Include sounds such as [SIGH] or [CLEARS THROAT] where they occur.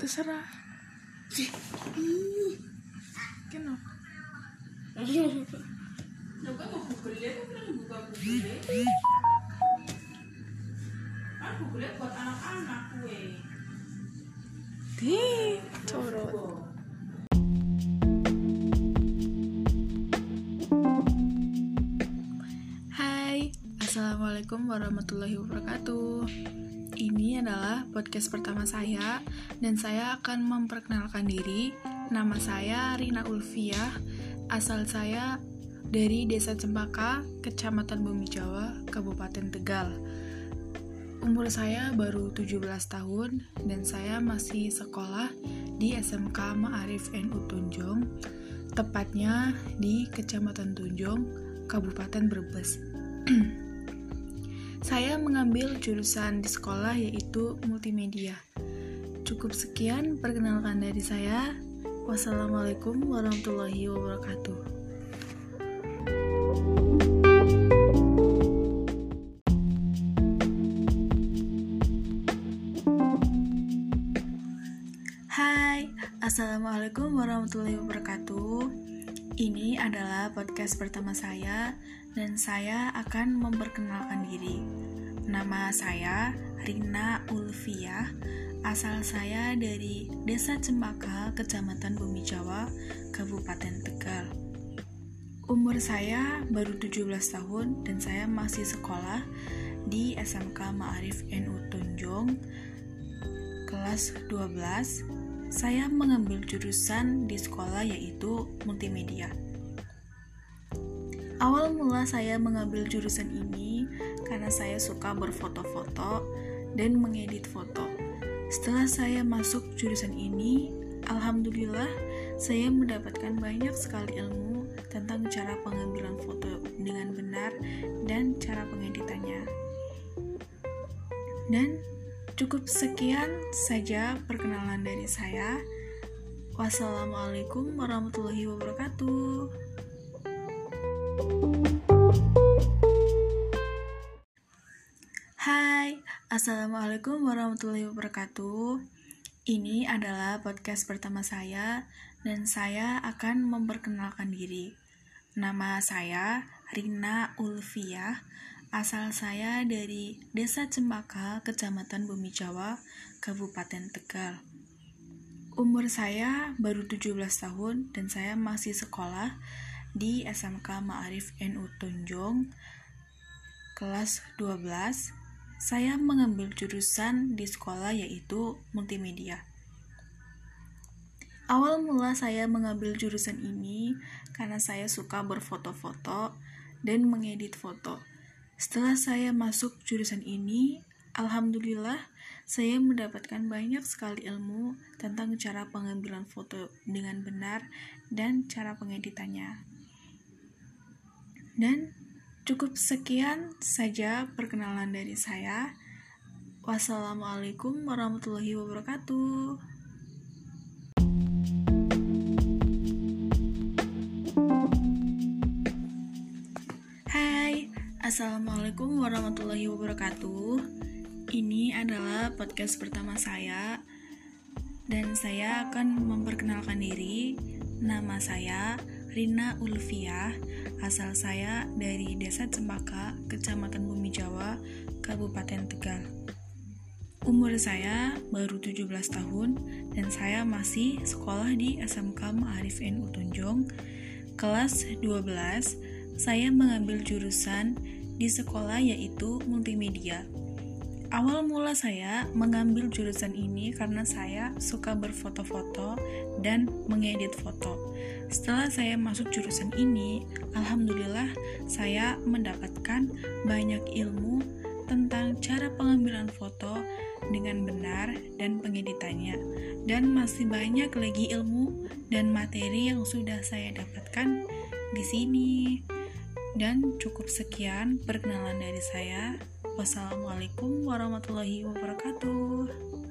terserah. Buat anak-anak kue. Dih, corot. Hai, Assalamualaikum warahmatullahi wabarakatuh Ini adalah podcast pertama saya Dan saya akan memperkenalkan diri Nama saya Rina Ulfiah Asal saya dari Desa Cempaka, Kecamatan Bumi Jawa, Kabupaten Tegal Umur saya baru 17 tahun dan saya masih sekolah di SMK Ma'arif NU Tunjung, tepatnya di Kecamatan Tunjung, Kabupaten Brebes. [CLEARS THROAT] saya mengambil jurusan di sekolah yaitu multimedia. Cukup sekian perkenalkan dari saya. Wassalamualaikum warahmatullahi wabarakatuh. Hai, Assalamualaikum warahmatullahi wabarakatuh Ini adalah podcast pertama saya Dan saya akan memperkenalkan diri. Nama saya Rina Ulfiah Asal saya dari Desa Cempaka, Kecamatan Bumi Jawa, Kabupaten Tegal. Umur saya baru 17 tahun dan saya masih sekolah di SMK Ma'arif NU Tunjung kelas 12 saya mengambil jurusan di sekolah yaitu multimedia. Awal mula saya mengambil jurusan ini karena saya suka berfoto-foto dan mengedit foto. Setelah saya masuk jurusan ini, alhamdulillah saya mendapatkan banyak sekali ilmu tentang cara pengambilan foto dengan benar dan cara pengeditannya. Dan Cukup sekian saja perkenalan dari saya. Wassalamualaikum warahmatullahi wabarakatuh. Hai, Assalamualaikum warahmatullahi wabarakatuh. Ini adalah podcast pertama saya dan saya akan memperkenalkan diri. Nama saya Rina Ulfiah Asal saya dari Desa Cempaka, Kecamatan Bumi Jawa, Kabupaten Tegal. Umur saya baru 17 tahun dan saya masih sekolah di SMK Ma'arif NU Tunjung kelas 12. Saya mengambil jurusan di sekolah yaitu multimedia. Awal mula saya mengambil jurusan ini karena saya suka berfoto-foto dan mengedit foto. Setelah saya masuk jurusan ini, alhamdulillah saya mendapatkan banyak sekali ilmu tentang cara pengambilan foto dengan benar dan cara pengeditannya. Dan cukup sekian saja perkenalan dari saya. Wassalamualaikum warahmatullahi wabarakatuh. Assalamualaikum warahmatullahi wabarakatuh. Ini adalah podcast pertama saya dan saya akan memperkenalkan diri. Nama saya Rina Ulfiah. Asal saya dari Desa Cempaka, Kecamatan Bumi Jawa, Kabupaten Tegal. Umur saya baru 17 tahun dan saya masih sekolah di SMK Ma'arif NU Tunjung kelas 12 saya mengambil jurusan di sekolah yaitu multimedia. Awal mula saya mengambil jurusan ini karena saya suka berfoto-foto dan mengedit foto. Setelah saya masuk jurusan ini, alhamdulillah saya mendapatkan banyak ilmu tentang cara pengambilan foto dengan benar dan pengeditannya. Dan masih banyak lagi ilmu dan materi yang sudah saya dapatkan di sini. Dan cukup sekian perkenalan dari saya. Wassalamualaikum warahmatullahi wabarakatuh.